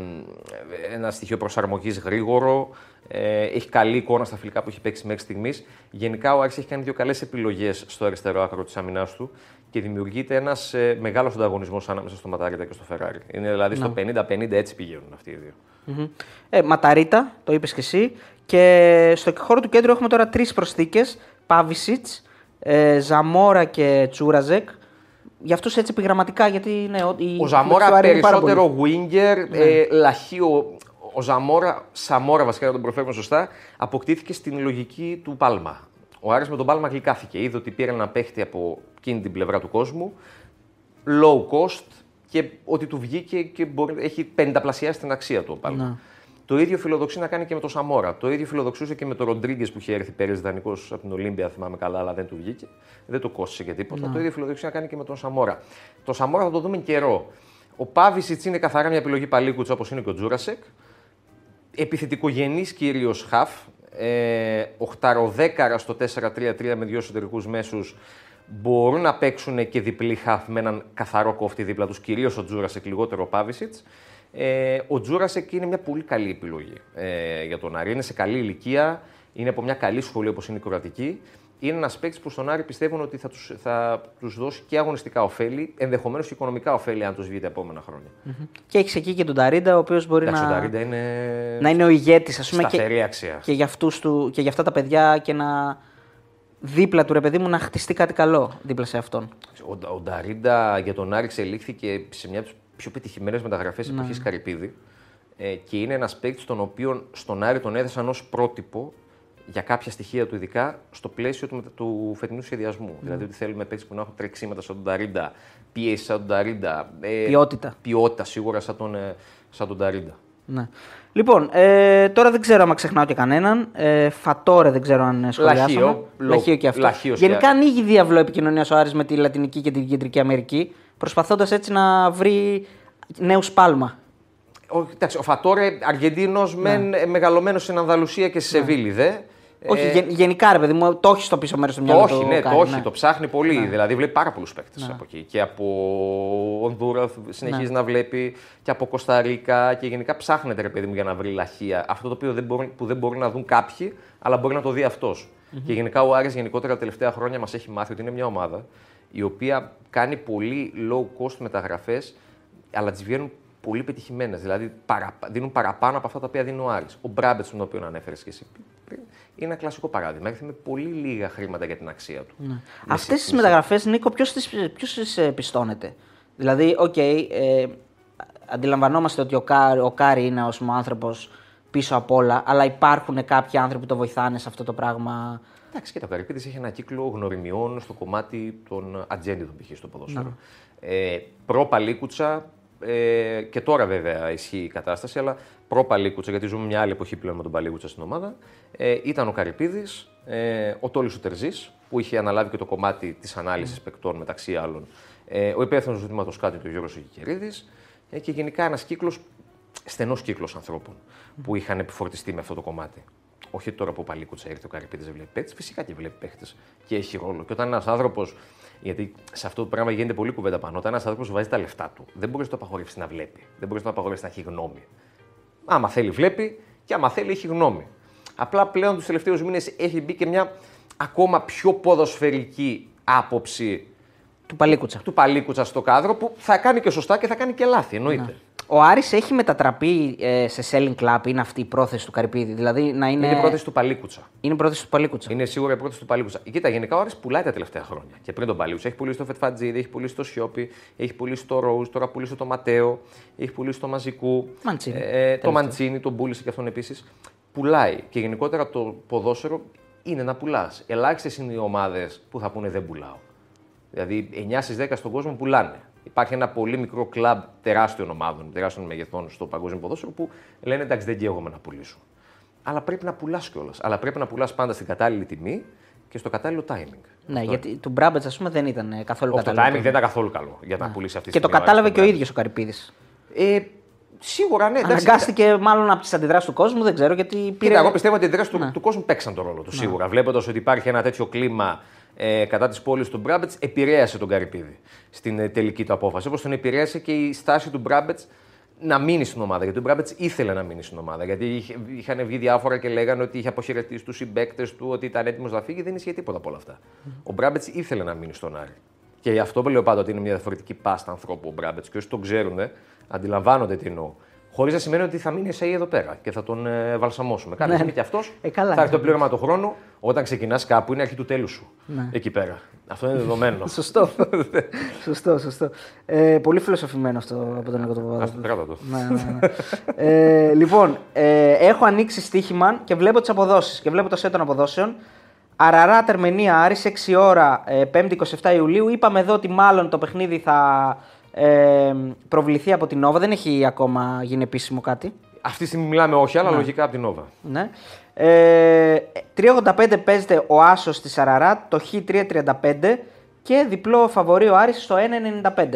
ένα στοιχείο προσαρμογής γρήγορο. Ε, έχει καλή εικόνα στα φιλικά που έχει παίξει μέχρι στιγμής. Γενικά ο Άρης έχει κάνει δύο καλές επιλογές στο αριστερό άκρο της αμυνάς του και δημιουργείται ένας ε, μεγάλος ανταγωνισμός ανάμεσα στο Ματαρίτα και στο Φεράρι. Είναι δηλαδή στο 50-50 έτσι πηγαίνουν αυτοί οι δύο. Mm-hmm. Ε, Ματαρίτα, το είπες και εσύ. Και στο χώρο του κέντρου έχουμε τώρα τρεις προσθήκες. Πάβισιτ, ε, Ζαμόρα και Τσούραζεκ. Για αυτούς έτσι επιγραμματικά, γιατί ναι, η Ο Ζαμόρα περισσότερο winger, ναι. ε, λαχείο. Ο Ζαμόρα, Σαμόρα βασικά να τον προφέρουμε σωστά, αποκτήθηκε στην λογική του Πάλμα. Ο Άρης με τον Πάλμα γλυκάθηκε. Είδε ότι πήρε ένα παίχτη από εκείνη την πλευρά του κόσμου, low cost και ότι του βγήκε και μπορεί, έχει πενταπλασιάσει την αξία του ο Πάλμα. Ναι. Το ίδιο φιλοδοξεί να κάνει και με τον Σαμόρα. Το ίδιο φιλοδοξούσε και με τον Ροντρίγκες που είχε έρθει πέρυσι δανεικός από την Ολύμπια, θυμάμαι καλά, αλλά δεν του βγήκε. Δεν του κόστησε και τίποτα. Ναι. Το ίδιο φιλοδοξεί να κάνει και με τον Σαμόρα. Το Σαμόρα θα το δούμε καιρό. Ο Πάβησιτς είναι καθαρά μια επιλογή παλίκουτσα όπως είναι και ο Τζούρασεκ. Επιθετικογενής κυρίως χαφ. Ε, οχταροδέκαρα στο 4-3-3 με δύο εσωτερικούς μέσους μπορούν να παίξουν και διπλή χαφ με έναν καθαρό κόφτη δίπλα τους, κυρίως ο Τζούρασεκ, λιγότερο ο Πάβησιτς. Ε, ο Τζούρασεκ είναι μια πολύ καλή επιλογή ε, για τον Άρη. Είναι σε καλή ηλικία, είναι από μια καλή σχολή όπως είναι η Κροατική. Είναι ένας παίκτης που στον Άρη πιστεύουν ότι θα τους θα τους δώσει και αγωνιστικά ωφέλη, ενδεχομένως και οικονομικά ωφέλη, αν τους βγει τα επόμενα χρόνια. Mm-hmm. Και έχεις εκεί και τον Ταρίντα, ο οποίος μπορεί να... είναι... να είναι ο ηγέτης, ας πούμε. Και, αξία. Και, για του, και για αυτά τα παιδιά και να δίπλα του ρε παιδί μου να χτιστεί κάτι καλό δίπλα σε αυτόν. Ο, ο Νταρίντα για τον Άρη εξελίχθηκε σε μια πιο πετυχημένες μεταγραφές ναι. εποχής Καρυπίδη. Ε, και είναι ένας παίκτης τον οποίο στον Άρη τον έδεσαν ως πρότυπο για κάποια στοιχεία του, ειδικά στο πλαίσιο του, του φετινού σχεδιασμού. Mm. Δηλαδή ότι θέλουμε παίκτη που να έχουν τρεξίματα σαν τον Ταρίντα, πίεση σαν τον Ταρίντα. Ε, ποιότητα. Ποιότητα σίγουρα σαν τον, ε, σαν τον Ταρίντα. Ναι. Λοιπόν, ε, τώρα δεν ξέρω αν ξεχνάω και κανέναν. Ε, Φατόρε δεν ξέρω αν σχολιάσαμε. Λαχείο, Λαχείο και αυτό. Γενικά ανοίγει διαβλό επικοινωνίας ο Άρης με τη Λατινική και την Κεντρική Αμερική προσπαθώντας έτσι να βρει νέους πάλμα. Ο, ο Φατόρε Αργεντίνος, ναι. μεγαλωμένος στην Ανδαλουσία και στη ναι. Σεβίλη, δε. Όχι, ε, γενικά ρε παιδί μου, το έχει στο πίσω μέρος του μυαλού. Το όχι, ναι, το, όχι, ναι. το ψάχνει πολύ. Ναι. Δηλαδή βλέπει πάρα πολλούς παίκτες ναι. από εκεί. Και από Ονδούρα συνεχίζει ναι. να βλέπει και από Κωνσταντίνα και γενικά ψάχνεται ρε παιδί μου για να βρει λαχεία. Αυτό το οποίο δεν μπορεί, που δεν μπορεί να δουν κάποιοι, αλλά μπορεί να το δει αυτός. Mm-hmm. Και γενικά ο Άρης γενικότερα τα τελευταία χρόνια μας έχει μάθει ότι είναι μια ομάδα η οποία κάνει πολύ low cost μεταγραφές, αλλά τις βγαίνουν πολύ πετυχημένες. Δηλαδή παρα, δίνουν παραπάνω από αυτά τα οποία δίνει ο Άρης. Ο Μπράμπετς, τον οποίο ανέφερες και εσύ πριν, είναι ένα κλασικό παράδειγμα. Έρχεται με πολύ λίγα χρήματα για την αξία του. Ναι. Αυτές τις μεταγραφές, Νίκο, ποιος τις ε, πιστώνεται; Δηλαδή, ok, okay, ε, αντιλαμβανόμαστε ότι ο, Κάρ, ο Κάρι είναι ο άνθρωπος πίσω απ' όλα, αλλά υπάρχουν κάποιοι άνθρωποι που το βοηθάνε σε αυτό το πράγμα; Εντάξει, και το Καρυπίδης έχει ένα κύκλο γνωριμιών στο κομμάτι των ατζέντιδων π.χ. στο ποδόσφαιρο. Ε, προ Παλίκουτσα, ε, και τώρα βέβαια ισχύει η κατάσταση, αλλά προ Παλίκουτσα, γιατί ζούμε μια άλλη εποχή πλέον με τον Παλίκουτσα στην ομάδα, ε, ήταν ο Καρυπίδης, ε, ο Τόλι Τερζής, που είχε αναλάβει και το κομμάτι της ανάλυσης mm. παικτών μεταξύ άλλων, ε, ο υπεύθυνος του ζητήματο κάτι του Γιώργος Σικερίδη ε, και γενικά ένας κύκλος, στενός κύκλος ανθρώπων που είχαν επιφορτιστεί με αυτό το κομμάτι. Όχι τώρα που ο Παλίκουτσα έρθει ο Καρυπίδης δεν βλέπει παίχτε, φυσικά και βλέπει παίχτε και έχει ρόλο. Και όταν ένας άνθρωπος, γιατί σε αυτό το πράγμα γίνεται πολύ κουβέντα πάνω, όταν ένας άνθρωπος βάζει τα λεφτά του, δεν μπορείς να το απαγορεύσεις να βλέπει. Δεν μπορείς να το απαγορεύσεις να έχει γνώμη. Άμα θέλει, βλέπει και άμα θέλει, έχει γνώμη. Απλά πλέον τους τελευταίους μήνες έχει μπει και μια ακόμα πιο ποδοσφαιρική άποψη του Παλίκουτσα. Του Παλίκουτσα στο κάδρο που θα κάνει και σωστά και θα κάνει και λάθη, εννοείται. Ναι. Ο Άρης έχει μετατραπεί ε, σε selling club, είναι αυτή η πρόθεση του Καρυπίδη. Δηλαδή να είναι... είναι η πρόθεση του Παλίκουτσα. Είναι η πρόθεση του Παλίκουτσα. Είναι σίγουρα η πρόθεση του Παλίκουτσα. Κοίτα, γενικά ο Άρης πουλάει τα τελευταία χρόνια. Και πριν τον Παλίκουτσα έχει πουλήσει το Φετφατζίδη, έχει πουλήσει το Σιόπι, έχει πουλήσει το Ρόουζ, τώρα πουλήσει το Ματέο, έχει πουλήσει το Μαζικού. Μαντσίνη. Ε, το Μαντσίνη, τον πούλησε και αυτόν επίσης. Πουλάει. Και γενικότερα το ποδόσφαιρο είναι να πουλάς. Ελάχιστες είναι οι ομάδες που θα πούνε δεν πουλάω. Δηλαδή 9 στις 10 στον κόσμο πουλάνε. Υπάρχει ένα πολύ μικρό κλαμπ τεράστιων ομάδων, τεράστιων μεγεθών στο παγκόσμιο ποδόσφαιρο που λένε εντάξει δεν καίγομαι να πουλήσω. Αλλά πρέπει να πουλάς κιόλας. Αλλά πρέπει να πουλάς πάντα στην κατάλληλη τιμή και στο κατάλληλο timing. Ναι, Αυτό. γιατί του Μπράμπετς, ας πούμε, δεν ήταν καθόλου Όχι, κατάλληλο. Το timing δεν ήταν καθόλου καλό για να ναι. πουλήσεις αυτή τη Και το κατάλαβε και ο ίδιος ο Καρυπίδης. Ε, Σίγουρα, ναι. Αναγκάστηκε μάλλον από τις αντιδράσεις του κόσμου, δεν ξέρω γιατί πήρε. Κοίτα, εγώ πιστεύω ότι οι αντιδράσεις ναι. του, του κόσμου παίξαν τον ρόλο του ναι. σίγουρα. Βλέποντας ότι υπάρχει ένα τέτοιο κλίμα ε, κατά της πόλης του Μπράμπετς επηρέασε τον Καρυπίδη στην ε, τελική του απόφαση. Όπως τον επηρέασε και η στάση του Μπράμπετς να μείνει στην ομάδα. Γιατί ο Μπράμπετς ήθελε να μείνει στην ομάδα. Γιατί είχε- είχαν βγει διάφορα και λέγανε ότι είχε αποχαιρετήσει τους συμπαίκτες του, ότι ήταν έτοιμος να φύγει. Δεν ισχύει τίποτα από όλα αυτά. Ο Μπράμπετς ήθελε να μείνει στον Άρη. Και γι' αυτό λέω πάντα ότι είναι μια διαφορετική πάστα ανθρώπου ο Μπράμπετς. Και όσοι τον ξέρουν, αντιλαμβάνονται τι εννοώ. Χωρίς να σημαίνει ότι θα μείνει εσύ εδώ πέρα και θα τον ε, βαλσαμώσουμε. Κάποια Ναι. στιγμή και αυτός Ε, καλά. θα έρθει το πλήρωμα του χρόνου όταν ξεκινάς κάπου, είναι αρχή του τέλους σου. Ναι. Εκεί πέρα. Αυτό είναι δεδομένο. Σωστό. σωστό, σωστό. Ε, πολύ φιλοσοφημένο αυτό από τον Νίκο Α Παπαδόπουλο. το κράτα το. ναι, ναι, ναι. ε, λοιπόν, ε, έχω ανοίξει στοίχημα και βλέπω τις αποδόσεις και βλέπω το σετ των αποδόσεων. Αραρά Τερμενία Άρης 6 ώρα, ε, 5η 27 Ιουλίου. Είπαμε εδώ ότι μάλλον το παιχνίδι θα ε, προβληθεί από την Νόβα. Δεν έχει ακόμα γίνει επίσημο κάτι. Αυτή τη στιγμή μιλάμε όχι, αλλά λογικά από την Νόβα. Ναι. Ε, 3.85 παίζεται ο Άσος στη Σαραρά, το Χ 3.35 και διπλό φαβορεί ο Άρης στο 1.95.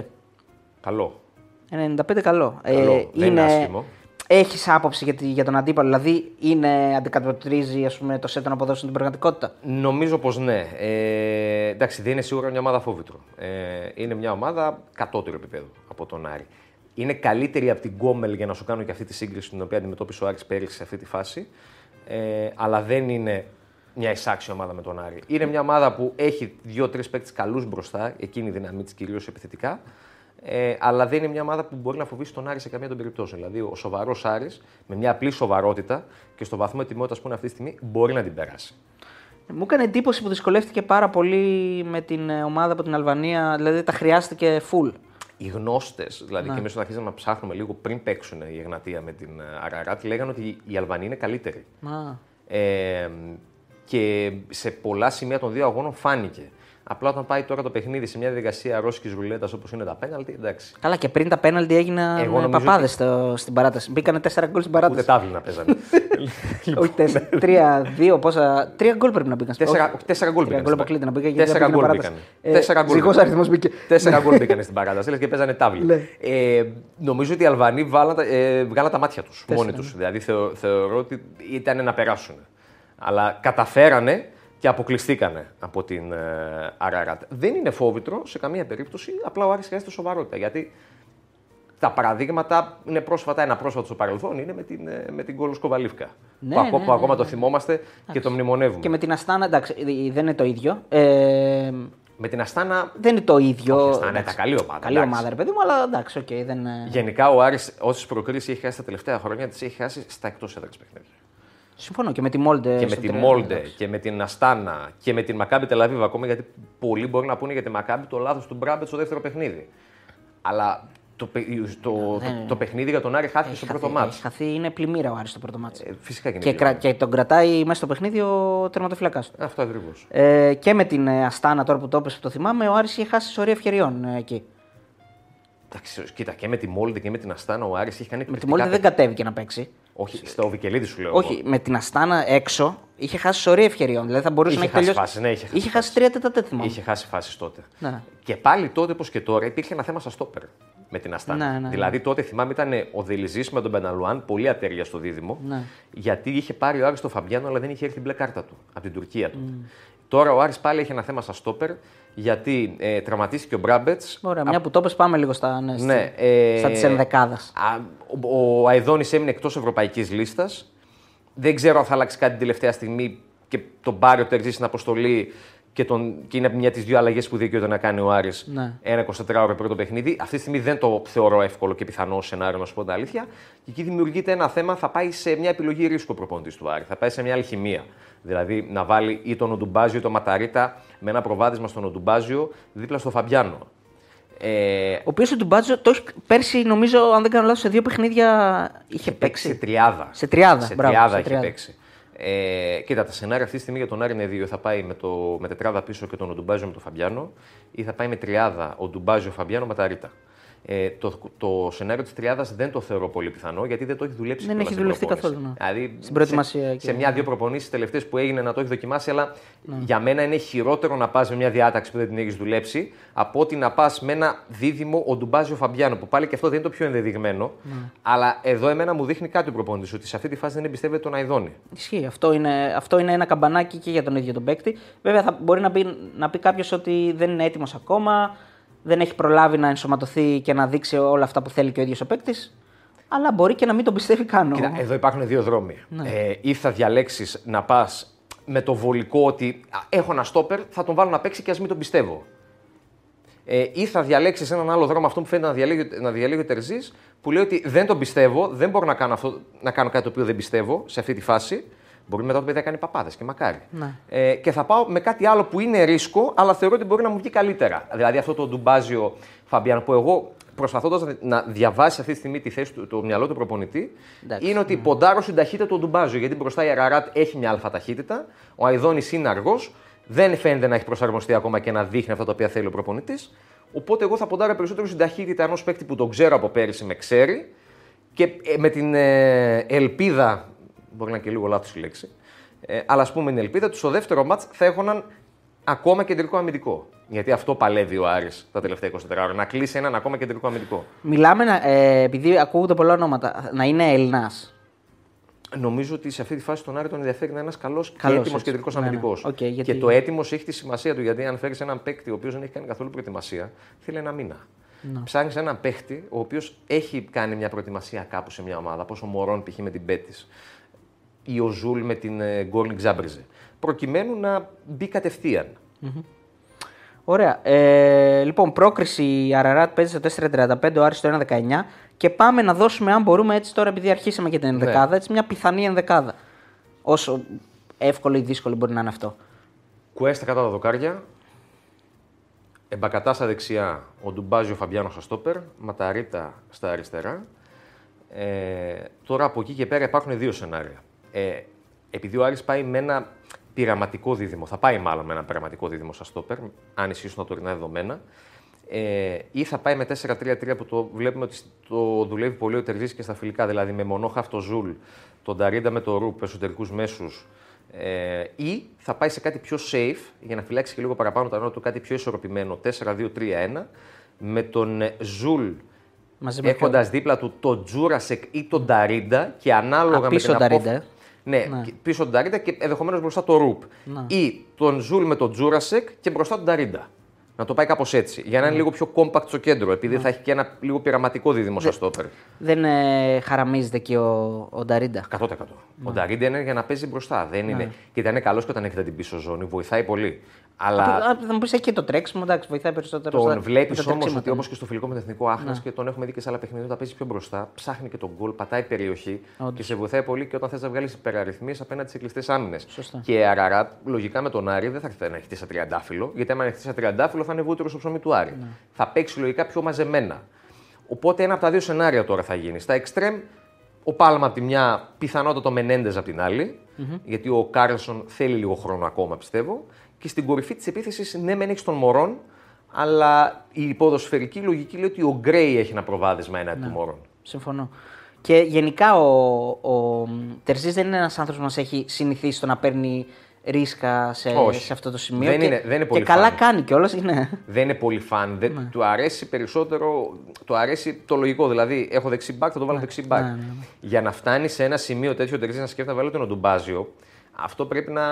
Καλό. 95 καλό. Ε, Καλό, δεν είναι άσχημο. Έχεις άποψη για, τη- για τον αντίπαλο, δηλαδή είναι, αντικατοπτρίζει ας πούμε, το σετ των αποδόσεων την πραγματικότητα; Νομίζω πως ναι. Ε, εντάξει, δεν είναι σίγουρα μια ομάδα φόβητρο. Ε, είναι μια ομάδα κατώτερο επίπεδο από τον Άρη. Είναι καλύτερη από την Γκόμελ για να σου κάνω και αυτή τη σύγκριση την οποία αντιμετώπισε ο Άρης πέρυσι σε αυτή τη φάση. Ε, αλλά δεν είναι μια εισάξια ομάδα με τον Άρη. Είναι μια ομάδα που έχει δύο-τρεις παίκτες καλούς μπροστά, εκείνη η δύναμή της κυρίως επιθετικά. Ε, αλλά δεν είναι μια ομάδα που μπορεί να φοβήσει τον Άρης σε καμία των περιπτώσεων. Δηλαδή, ο σοβαρός Άρης με μια απλή σοβαρότητα και στο βαθμό ετοιμότητας που είναι αυτή τη στιγμή μπορεί να την περάσει. Μου έκανε εντύπωση που δυσκολεύτηκε πάρα πολύ με την ε, ομάδα από την Αλβανία, δηλαδή τα χρειάστηκε full. οι γνώστες, δηλαδή Ναι. και εμείς όταν αρχίσαμε να ψάχνουμε λίγο πριν παίξουν η Εγνατία με την ε, Αραράτ, λέγανε ότι η Αλβανία είναι καλύτερη. Α, Ε, και σε πολλά σημεία των δύο αγώνων φάνηκε. Απλά όταν πάει τώρα το παιχνίδι σε μια διαδικασία ρώσικης ρουλέτας όπως είναι τα πέναλτι, εντάξει. Καλά, και πριν τα πέναλτι έγιναν Εγώ νομίζω παπάδες στην παράταση. Μπήκανε 4 γκολ στην Ούτε παράταση. τάβλη να παίζανε. Όχι 4, 3, 2, πόσα. 3 γκολ πρέπει να μπήκαν. Τέσσερα- Όχι, τέσσερα γκολ τρία μπήκαν γκολ στην αποκλείται να μπήκαν. γιατί Τέσσερα δεν πήγαινε γκολ παράταση. μπήκαν. Τέσσερα γκολ Ζυγός μπήκαν. αριθμός μπήκε. Τέσσερα γκολ μπήκαν στην παράταση, λες και παίζανε τάβλη. Ναι. Ε, νομίζω ότι οι Αλβανοί βάλαν, τα- ε, βγάλαν τα μάτια τους μόνοι ναι. τους. Δηλαδή θεω- θεωρώ ότι ήταν να περάσουν. Αλλά καταφέρανε και αποκλειστήκανε από την ε, Αραράτ. Δεν είναι φόβητρο σε καμία περίπτωση, απλά ο Άρης χρειάζεται σοβαρότητα. Γιατί τα παραδείγματα είναι πρόσφατα, ένα πρόσφατο στο παρελθόν είναι με την, ε, με την Κόλος Σκοβαλίφκα. Ναι, που, ακό- ναι, που ναι, ακόμα ναι. το θυμόμαστε και το μνημονεύουμε. Και με την Αστάνα, εντάξει, ε, δεν είναι το ίδιο. Ε, Με την Αστάνα δεν είναι το ίδιο. Όχι, η Αστάνα είναι εντάξει, τα καλή ομάδα, Καλή εντάξει. ομάδα, ρε παιδί μου, αλλά εντάξει, οκ, δεν. ε, Γενικά ο Άρης όσες προκρίσεις έχει χάσει τα τελευταία χρόνια τις έχει χάσει στα εκτός έδρας παιχνίδια. Συμφωνώ και με τη Μόλντε. και με στο τη τρία, Μόλντε εντάξει. και με την Αστάνα και με την Μακάμπι Τελαβίβα ακόμα γιατί πολλοί μπορεί να πούνε για τη Μακάμπι το λάθος του Μπράμπετ στο δεύτερο παιχνίδι. Αλλά το, παι- το, το, δεν- το παιχνίδι για τον Άρη χάθηκε στο Έχει πρώτο χαθεί, μάτς. έχει χαθεί, είναι πλημμύρα ο Άρης στο πρώτο μάτς. Ε, φυσικά και είναι. και, πλημμύρα. κρα, και τον κρατάει μέσα στο παιχνίδι ο τερματοφυλακάς του. Αυτό ακριβώς. Ε, και με την ε, Αστάνα, τώρα που το έπεσε που το θυμάμαι, ο Άρης είχε χάσει σωρία ευκαιριών ε, εκεί. Εντάξει, κοίτα και με τη Μόλντε και με την Αστάνα ο Άρης είχε κάνει Με τη εκπληκτικά Μόλντε δεν κατέβηκε να παίξει. Όχι, στο Βικελίδη σου λέω. Όχι, εγώ. με την Αστάνα έξω είχε χάσει σωρία ευκαιριών. Δηλαδή θα μπορούσε Είχε να έχει χάσει τελειώσει. φάσεις, ναι, είχε χάσει είχε χάσει τρία τέταρτα θυμάμαι. Είχε χάσει φάσεις τότε. Ναι. Και πάλι τότε, όπως και τώρα, υπήρχε ένα θέμα στα στόπερ με την Αστάνα. Ναι, ναι, ναι. Δηλαδή τότε θυμάμαι ήταν ο Δελιζής με τον Μπεναλουάν, πολύ ατέρια στο δίδυμο. Ναι. Γιατί είχε πάρει ο Άρης τον Φαμπιάνο, αλλά δεν είχε έρθει την μπλε κάρτα του από την Τουρκία του. Τώρα ο Άρης πάλι έχει ένα θέμα στα στόπερ, γιατί ε, τραυματίστηκε ο Μπράμπετς. Ωραία, μια που το πες, πάμε λίγο στα, ναι, Ναι, στη- ε, στα της ενδεκάδας. Α, Ο, ο Αιδόνη έμεινε εκτός ευρωπαϊκής λίστας. Δεν ξέρω αν θα αλλάξει κάτι την τελευταία στιγμή και τον πάρει ο Τερζής στην αποστολή και, τον, και είναι μια από τις δύο αλλαγές που δικαιούται να κάνει ο Άρης Ναι. ένα 24ωρο πρώτο παιχνίδι. Αυτή τη στιγμή δεν το θεωρώ εύκολο και πιθανό σενάριο, να σου πω την αλήθεια. Και εκεί δημιουργείται ένα θέμα, θα πάει σε μια επιλογή ρίσκου ο προπονητής του Άρη. Θα πάει σε μια αλχημία. Δηλαδή να βάλει ή τον Οντουμπάζιο ή τον Ματαρίτα με ένα προβάδισμα στον Οντουμπάζιο δίπλα στο Φαμπιάνο. Ε, Ο οποίος του Μπάτζο το έχει πέρσι, νομίζω, αν δεν κάνω λάθος, σε δύο παιχνίδια είχε σε παίξει. τριάδα. Σε τριάδα, Σε μπράβο, τριάδα σε έχει τριάδα. παίξει. Ε, κοίτα, τα σενάρια αυτή τη στιγμή για τον Άρη είναι δύο. Θα πάει με, το, με τετράδα πίσω και τον Οντουμπάζιο με τον Φαμπιάνο ή θα πάει με τριάδα ο Ντουμπάζιο Φαμπιάνο με τα Ρίτα. Ε, το, το σενάριο της τριάδας δεν το θεωρώ πολύ πιθανό γιατί δεν το έχει δουλέψει Δεν κιόλας έχει στην δουλευτεί προπόνηση. καθόλου, ναι. Δηλαδή, Στην προετοιμασία Σε, και- σε μια-δύο προπονήσεις τελευταίες που έγινε να το έχει δοκιμάσει, αλλά Ναι. για μένα είναι χειρότερο να πας με μια διάταξη που δεν την έχεις δουλέψει από ότι να πας με ένα δίδυμο ο Ντουμπάζιο Φαμπιάνο που πάλι και αυτό δεν είναι το πιο ενδεδειγμένο. Ναι. Αλλά εδώ εμένα μου δείχνει κάτι ο προπονητής ότι σε αυτή τη φάση δεν εμπιστεύεται τον Αϊδόνη. Ισχύει. Αυτό είναι, αυτό είναι ένα καμπανάκι και για τον ίδιο τον παίκτη. Βέβαια, θα μπορεί να πει, να πει κάποιος ότι δεν είναι έτοιμος ακόμα, δεν έχει προλάβει να ενσωματωθεί και να δείξει όλα αυτά που θέλει και ο ίδιος ο παίκτης. αλλά μπορεί και να μην τον πιστεύει καν. Κοίτα, εδώ υπάρχουν δύο δρόμοι. Ε, ή θα διαλέξεις να πας με το βολικό ότι «Α, έχω ένα στόπερ, θα τον βάλω να παίξει και ας μην τον πιστεύω. Ε, ή θα διαλέξεις έναν άλλο δρόμο, αυτό που φαίνεται να διαλέγει, να διαλέγει ο Τερζής, που λέει ότι δεν τον πιστεύω, δεν μπορώ να κάνω, αυτό, να κάνω κάτι το οποίο δεν πιστεύω σε αυτή τη φάση. Μπορεί μετά το παιδί να κάνει παπάδες και μακάρι. Ναι. Ε, και θα πάω με κάτι άλλο που είναι ρίσκο, αλλά θεωρώ ότι μπορεί να μου βγει καλύτερα. Δηλαδή αυτό το ντουμπάζιο Φαμπιάν που εγώ προσπαθώντας να διαβάσει αυτή τη στιγμή τη θέση του, το μυαλό του προπονητή, Εντάξει, είναι ότι ποντάρω στην ταχύτητα του ντουμπάζιο. Γιατί μπροστά η Αραράτ έχει μια αλφα ταχύτητα, ο Αϊδόνης είναι αργός, δεν φαίνεται να έχει προσαρμοστεί ακόμα και να δείχνει αυτά τα οποία θέλει ο προπονητής. Οπότε εγώ θα ποντάρω περισσότερο στην ταχύτητα ενός παίκτη που τον ξέρω από πέρυσι, με ξέρει και ε, με την ε, ελπίδα, μπορεί να είναι και λίγο λάθος η λέξη, ε, αλλά ας πούμε την ελπίδα τους στο δεύτερο μάτς θα έχω έναν ακόμα κεντρικό αμυντικό. Γιατί αυτό παλεύει ο Άρης τα τελευταία 24 ώρα. Να κλείσει έναν ακόμα κεντρικό αμυντικό. Μιλάμε, να- ε, επειδή ακούγονται πολλά ονόματα, να είναι Έλληνας. Νομίζω ότι σε αυτή τη φάση τον Άρη τον ενδιαφέρει να είναι ένας καλός και Καλός, έτοιμος έτσι. κεντρικός Ναι, ναι. αμυντικός. Οκ, γιατί- Και το έτοιμος έχει τη σημασία του. Γιατί αν φέρεις έναν παίκτη ο οποίος δεν έχει κάνει καθόλου προετοιμασία, θέλει ένα μήνα. Ναι. Ψάχνεις έναν παίκτη ο οποίος έχει κάνει μια προετοιμασία κάπου σε μια ομάδα. Όπως ο Μωρόν π.χ. με την Πέτη ή ο Ζουλ με την ε, Γκόρνικ Ζάμπρζε. Προκειμένου να μπει κατευθείαν. Ωραία. Ε, λοιπόν, πρόκριση η Αραράτ παίζει στο 4.35, ο Άρης στο 1.19 και πάμε να δώσουμε, αν μπορούμε έτσι τώρα, επειδή αρχίσαμε και την ενδεκάδα, έτσι μια πιθανή ενδεκάδα. Όσο εύκολο ή δύσκολο μπορεί να είναι αυτό. Κουέστα κατά τα δοκάρια. Εμπακατά στα δεξιά, ο Ντουμπάζιο Φαμπιάνο στα στόπερ, Ματαρίτα στα αριστερά. Ε, τώρα από εκεί και πέρα υπάρχουν δύο σενάρια. Ε, επειδή ο Άρης πάει με ένα πειραματικό δίδυμο, θα πάει μάλλον με ένα πειραματικό δίδυμο στα στόπερ, αν ισχύσουν τα τωρινά δεδομένα, ε, ή θα πάει με 4-3-3 που το βλέπουμε ότι το δουλεύει πολύ ο Τερζής και στα φιλικά, δηλαδή με μονό χαφ το Ζουλ, τον Νταρίντα με το Ρουπ, εσωτερικούς μέσους, ε, ή θα πάει σε κάτι πιο safe για να φυλάξει και λίγο παραπάνω τα νώτα του, κάτι πιο ισορροπημένο, 4-2-3-1, με τον ε, Ζουλ Μαζί με έχοντας δίπλα του τον Τζούρασεκ ή τον Νταρίντα και ανάλογα Α, πίσω με την Νταρίντα, απόφαση. Ε. Ναι, και πίσω τον Νταρίντα και ενδεχομένως μπροστά το Ρουπ. Ή τον Ζουλ με τον Τζούρασεκ και μπροστά τον Νταρίντα. Να το πάει κάπως έτσι. Για να είναι λίγο πιο compact στο κέντρο, επειδή θα έχει και ένα λίγο πειραματικό δίδυμο σαν στόπερ. Δεν ε, χαραμίζεται και ο, ο Νταρίντα. 100%. Ο Νταρίντα είναι για να παίζει μπροστά. Δεν είναι. Κοίτα, είναι καλός και όταν έρχεται στην πίσω ζώνη, βοηθάει πολύ. Αλλά Α, Θα μου πεις έχει και το τρέξιμο, εντάξει, βοηθάει περισσότερο. στα- τον βλέπεις με τα όμως τρεξίματα, ότι ναι. όπως και στο φιλικό με το Εθνικό Άχνας και τον έχουμε δει και σε άλλα παιχνίδια, όταν παίζει πιο μπροστά, ψάχνει και το γκολ, πατάει περιοχή και σε βοηθάει πολύ και όταν θες να βγάλεις υπεραριθμίες απέναντι σε κλειστές άμυνες. Σωστά. Και Αραράτ, λογικά με τον Άρη δεν θα έρθει να χτίσει τριαντάφυλλο, γιατί άμα χτίσει τριαντάφυλλο θα είναι βούτυρο στο ψωμί του Άρη. Ναι. Θα παίξει λογικά πιο μαζεμένα. Οπότε ένα από τα δύο σενάρια τώρα θα γίνει. Στα εξτρέμ, ο Πάλμα από τη μια, πιθανότατα ο Μενέντες από την αλλη γιατί ο Κάρλσον θέλει λίγο χρόνο ακόμα πιστεύω. Και στην κορυφή της επίθεσης, ναι, μεν έχεις τον Μωρόν, αλλά η ποδοσφαιρική λογική λέει ότι ο Γκρέι έχει ένα προβάδισμα έναντι Ναι. του Μωρόν. Συμφωνώ. Και γενικά ο, ο Τερζής δεν είναι ένας άνθρωπος που μας έχει συνηθίσει στο να παίρνει ρίσκα σε, Όχι. σε αυτό το σημείο. Δεν και, είναι- δεν είναι πολύ Και καλά φαν. κάνει κιόλας. Ναι. Δεν είναι πολύ φαν. Δεν, Ναι. Του αρέσει περισσότερο. Του αρέσει το λογικό. Δηλαδή, έχω δεξί μπακ, θα το βάλω δεξί μπακ. ναι, ναι, ναι. Για να φτάνει σε ένα σημείο τέτοιο τερζής να σκέφτεται να βάλει τον Οντουμπάζιο, αυτό πρέπει να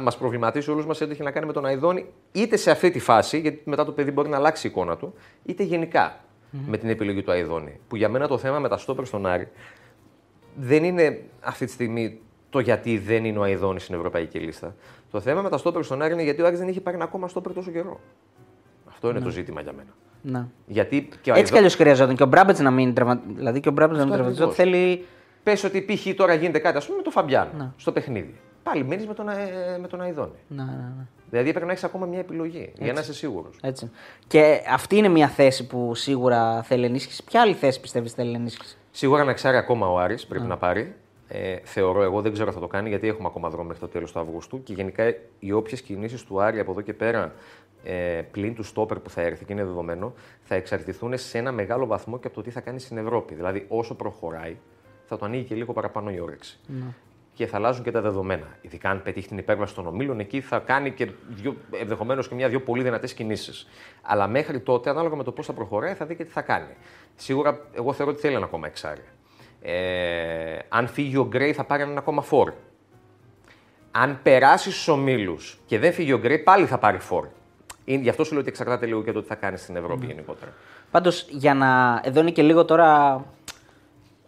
μας προβληματίσει όλους μας ό,τι έχει να κάνει με τον Αϊδόνη, είτε σε αυτή τη φάση, γιατί μετά το παιδί μπορεί να αλλάξει η εικόνα του, είτε γενικά με την επιλογή του Αϊδόνη. Που για μένα το θέμα με τα στόπερ στον Άρη δεν είναι αυτή τη στιγμή το γιατί δεν είναι ο Αϊδόνης στην ευρωπαϊκή λίστα. Το θέμα με τα στόπερ στον Άρη είναι γιατί ο Άρης δεν είχε πάρει ένα ακόμα στόπερ τόσο καιρό. Αυτό είναι το ζήτημα για μένα. Ναι. Γιατί και ο Έτσι κι Αϊδό... αλλιώς χρειαζόταν και ο Μπράμπετς να μην τραυματιστεί. Δηλαδή και ο Μπράμπετς να μην Αυτό τραυματιστεί. Θέλει. Πες ότι π.χ. τώρα γίνεται κάτι, ας πούμε, με τον Φαμπιάνο Ναι. στο παιχνίδι. Πάλι μένει με τον, ε, με τον Αϊδόνη. Ναι, ναι, ναι. Δηλαδή πρέπει να έχεις ακόμα μια επιλογή για να είσαι σίγουρος. Έτσι. Και αυτή είναι μια θέση που σίγουρα θέλει ενίσχυση. Ποια άλλη θέση πιστεύεις θέλει ενίσχυση; Σίγουρα να εξάρει ακόμα ο Άρης πρέπει να πάρει. Ε, θεωρώ εγώ, δεν ξέρω αν θα το κάνει γιατί έχουμε ακόμα δρόμο μέχρι το τέλος του Αυγούστου και γενικά οι όποιες κινήσεις του Άρη από εδώ και πέρα ε, πλην του στόπερ που θα έρθει και είναι δεδομένο, θα εξαρτηθούν σε ένα μεγάλο βαθμό και από το τι θα κάνει στην Ευρώπη. Δηλαδή, όσο προχωράει, θα το ανοίγει και λίγο παραπάνω η όρεξη. Και θα αλλάζουν και τα δεδομένα. Ειδικά αν πετύχει την υπέρβαση των ομίλων, εκεί θα κάνει και ενδεχομένως και μια-δυο πολύ δυνατές κινήσεις. Αλλά μέχρι τότε, ανάλογα με το πώς θα προχωράει, θα δει και τι θα κάνει. Σίγουρα, εγώ θεωρώ ότι θέλει ένα ακόμα εξάρι. Ε, αν φύγει ο Γκρέι, θα πάρει έναν ακόμα φόρ. Αν περάσει στους ομίλους και δεν φύγει ο Γκρέι, πάλι θα πάρει φόρ. Είναι, γι' αυτό σου λέω ότι εξαρτάται λίγο και το τι θα κάνει στην Ευρώπη γενικότερα. Πάντως, για να. Εδώ είναι και λίγο τώρα.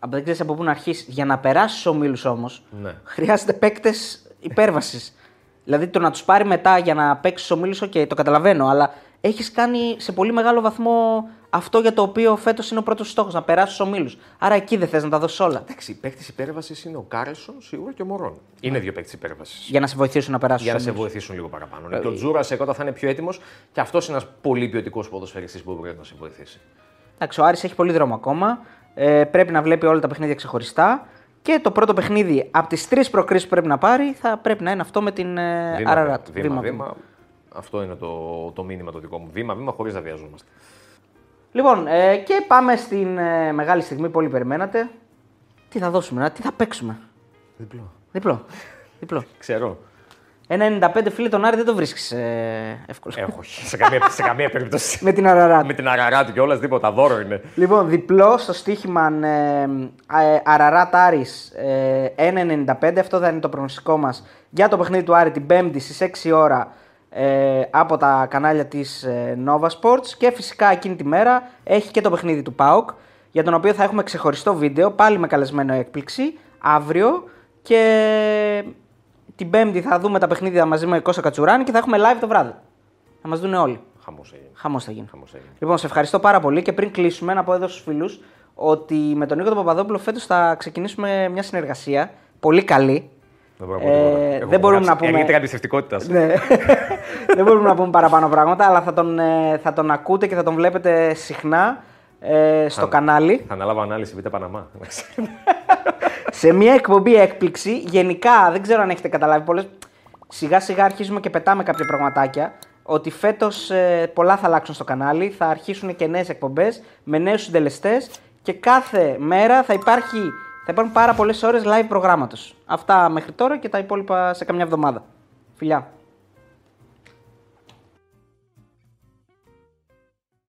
Από δεν ξέρει από πού να αρχίσεις. Για να περάσεις στους ομίλους όμως, Ναι. χρειάζεται παίκτες υπέρβασης. δηλαδή το να τους πάρει μετά για να παίξεις στους ομίλους, οκ, το καταλαβαίνω, αλλά έχεις κάνει σε πολύ μεγάλο βαθμό αυτό για το οποίο φέτος είναι ο πρώτος στόχος, να περάσεις στους ομίλους. Άρα εκεί δεν θες να τα δώσεις όλα. Εντάξει, παίκτη υπέρβασης είναι ο Κάρλσον σίγουρα και ο Μωρόν. Είναι δύο παίκτες υπέρβασης. Για να σε βοηθήσουν να περάσει Για να στους σε ομίλους. βοηθήσουν λίγο παραπάνω. Και ο Τζούρασεκ όταν θα είναι πιο έτοιμος, και αυτός είναι ένας πολύ ποιοτικός ποδοσφαιριστής που μπορεί να σε βοηθήσει. Εντάξει, ο Άρης έχει πολύ δρόμο ακόμα. Ε, πρέπει να βλέπει όλα τα παιχνίδια ξεχωριστά. Και το πρώτο παιχνίδι από τις τρεις προκρίσεις που πρέπει να πάρει θα πρέπει να είναι αυτό με την ε, Αραράτ. Βήμα-βήμα. Αυτό είναι το, το μήνυμα το δικό μου. Βήμα-βήμα χωρίς να βιαζόμαστε. Λοιπόν, ε, και πάμε στην ε, μεγάλη στιγμή που όλοι περιμένατε. Τι θα δώσουμε, να- τι θα παίξουμε; Διπλό. Διπλό. Διπλό. Ξέρω. Ένα 95 φίλε τον Άρη δεν το βρίσκεις ε, εύκολο. Έχω. σε, καμία, σε καμία περίπτωση. με την Αραράτ. Με την αγαρά του κιόλας τίποτα. Δώρο είναι. Λοιπόν, διπλό στο στοίχημα ε, ε, Αραράτ Άρης ε, 1,95. Αυτό θα είναι το προγνωστικό μας για το παιχνίδι του Άρη την Πέμπτη στις 6 ώρα ε, από τα κανάλια της ε, Nova Sports. Και φυσικά εκείνη τη μέρα έχει και το παιχνίδι του ΠΑΟΚ για τον οποίο θα έχουμε ξεχωριστό βίντεο πάλι με καλεσμένο έκπληξη αύριο και την Πέμπτη θα δούμε τα παιχνίδια μαζί με Κώστα Κατσουράνη και θα έχουμε live το βράδυ. Θα μας δουν όλοι. Χαμός έγινε. Χαμός θα γίνει. Χαμός έγινε. Λοιπόν, σε ευχαριστώ πάρα πολύ και πριν κλείσουμε, να πω εδώ στους φίλους ότι με τον Νίκο τον Παπαδόπουλο φέτος θα ξεκινήσουμε μια συνεργασία πολύ καλή. Δεν μπορούμε, να πω τίποτα. Ε, Έχω δεν μπορούμε γράψει να πούμε. Ενεργήτρια αντιστευτικότητα. Ναι. δεν μπορούμε να πούμε παραπάνω πράγματα, αλλά θα τον, ε, θα τον ακούτε και θα τον βλέπετε συχνά ε, στο κανάλι. Θα αναλάβω ανάλυση Β' Παναμά. εντάξει. σε μια εκπομπή έκπληξη. Γενικά, δεν ξέρω αν έχετε καταλάβει πολλές... Σιγά σιγά αρχίζουμε και πετάμε κάποια πραγματάκια. Ότι φέτος πολλά θα αλλάξουν στο κανάλι. Θα αρχίσουν και νέες εκπομπές με νέους συντελεστές και κάθε μέρα θα, υπάρχει, θα υπάρχουν πάρα πολλές ώρες live προγράμματος. Αυτά μέχρι τώρα και τα υπόλοιπα σε καμιά εβδομάδα. Φιλιά.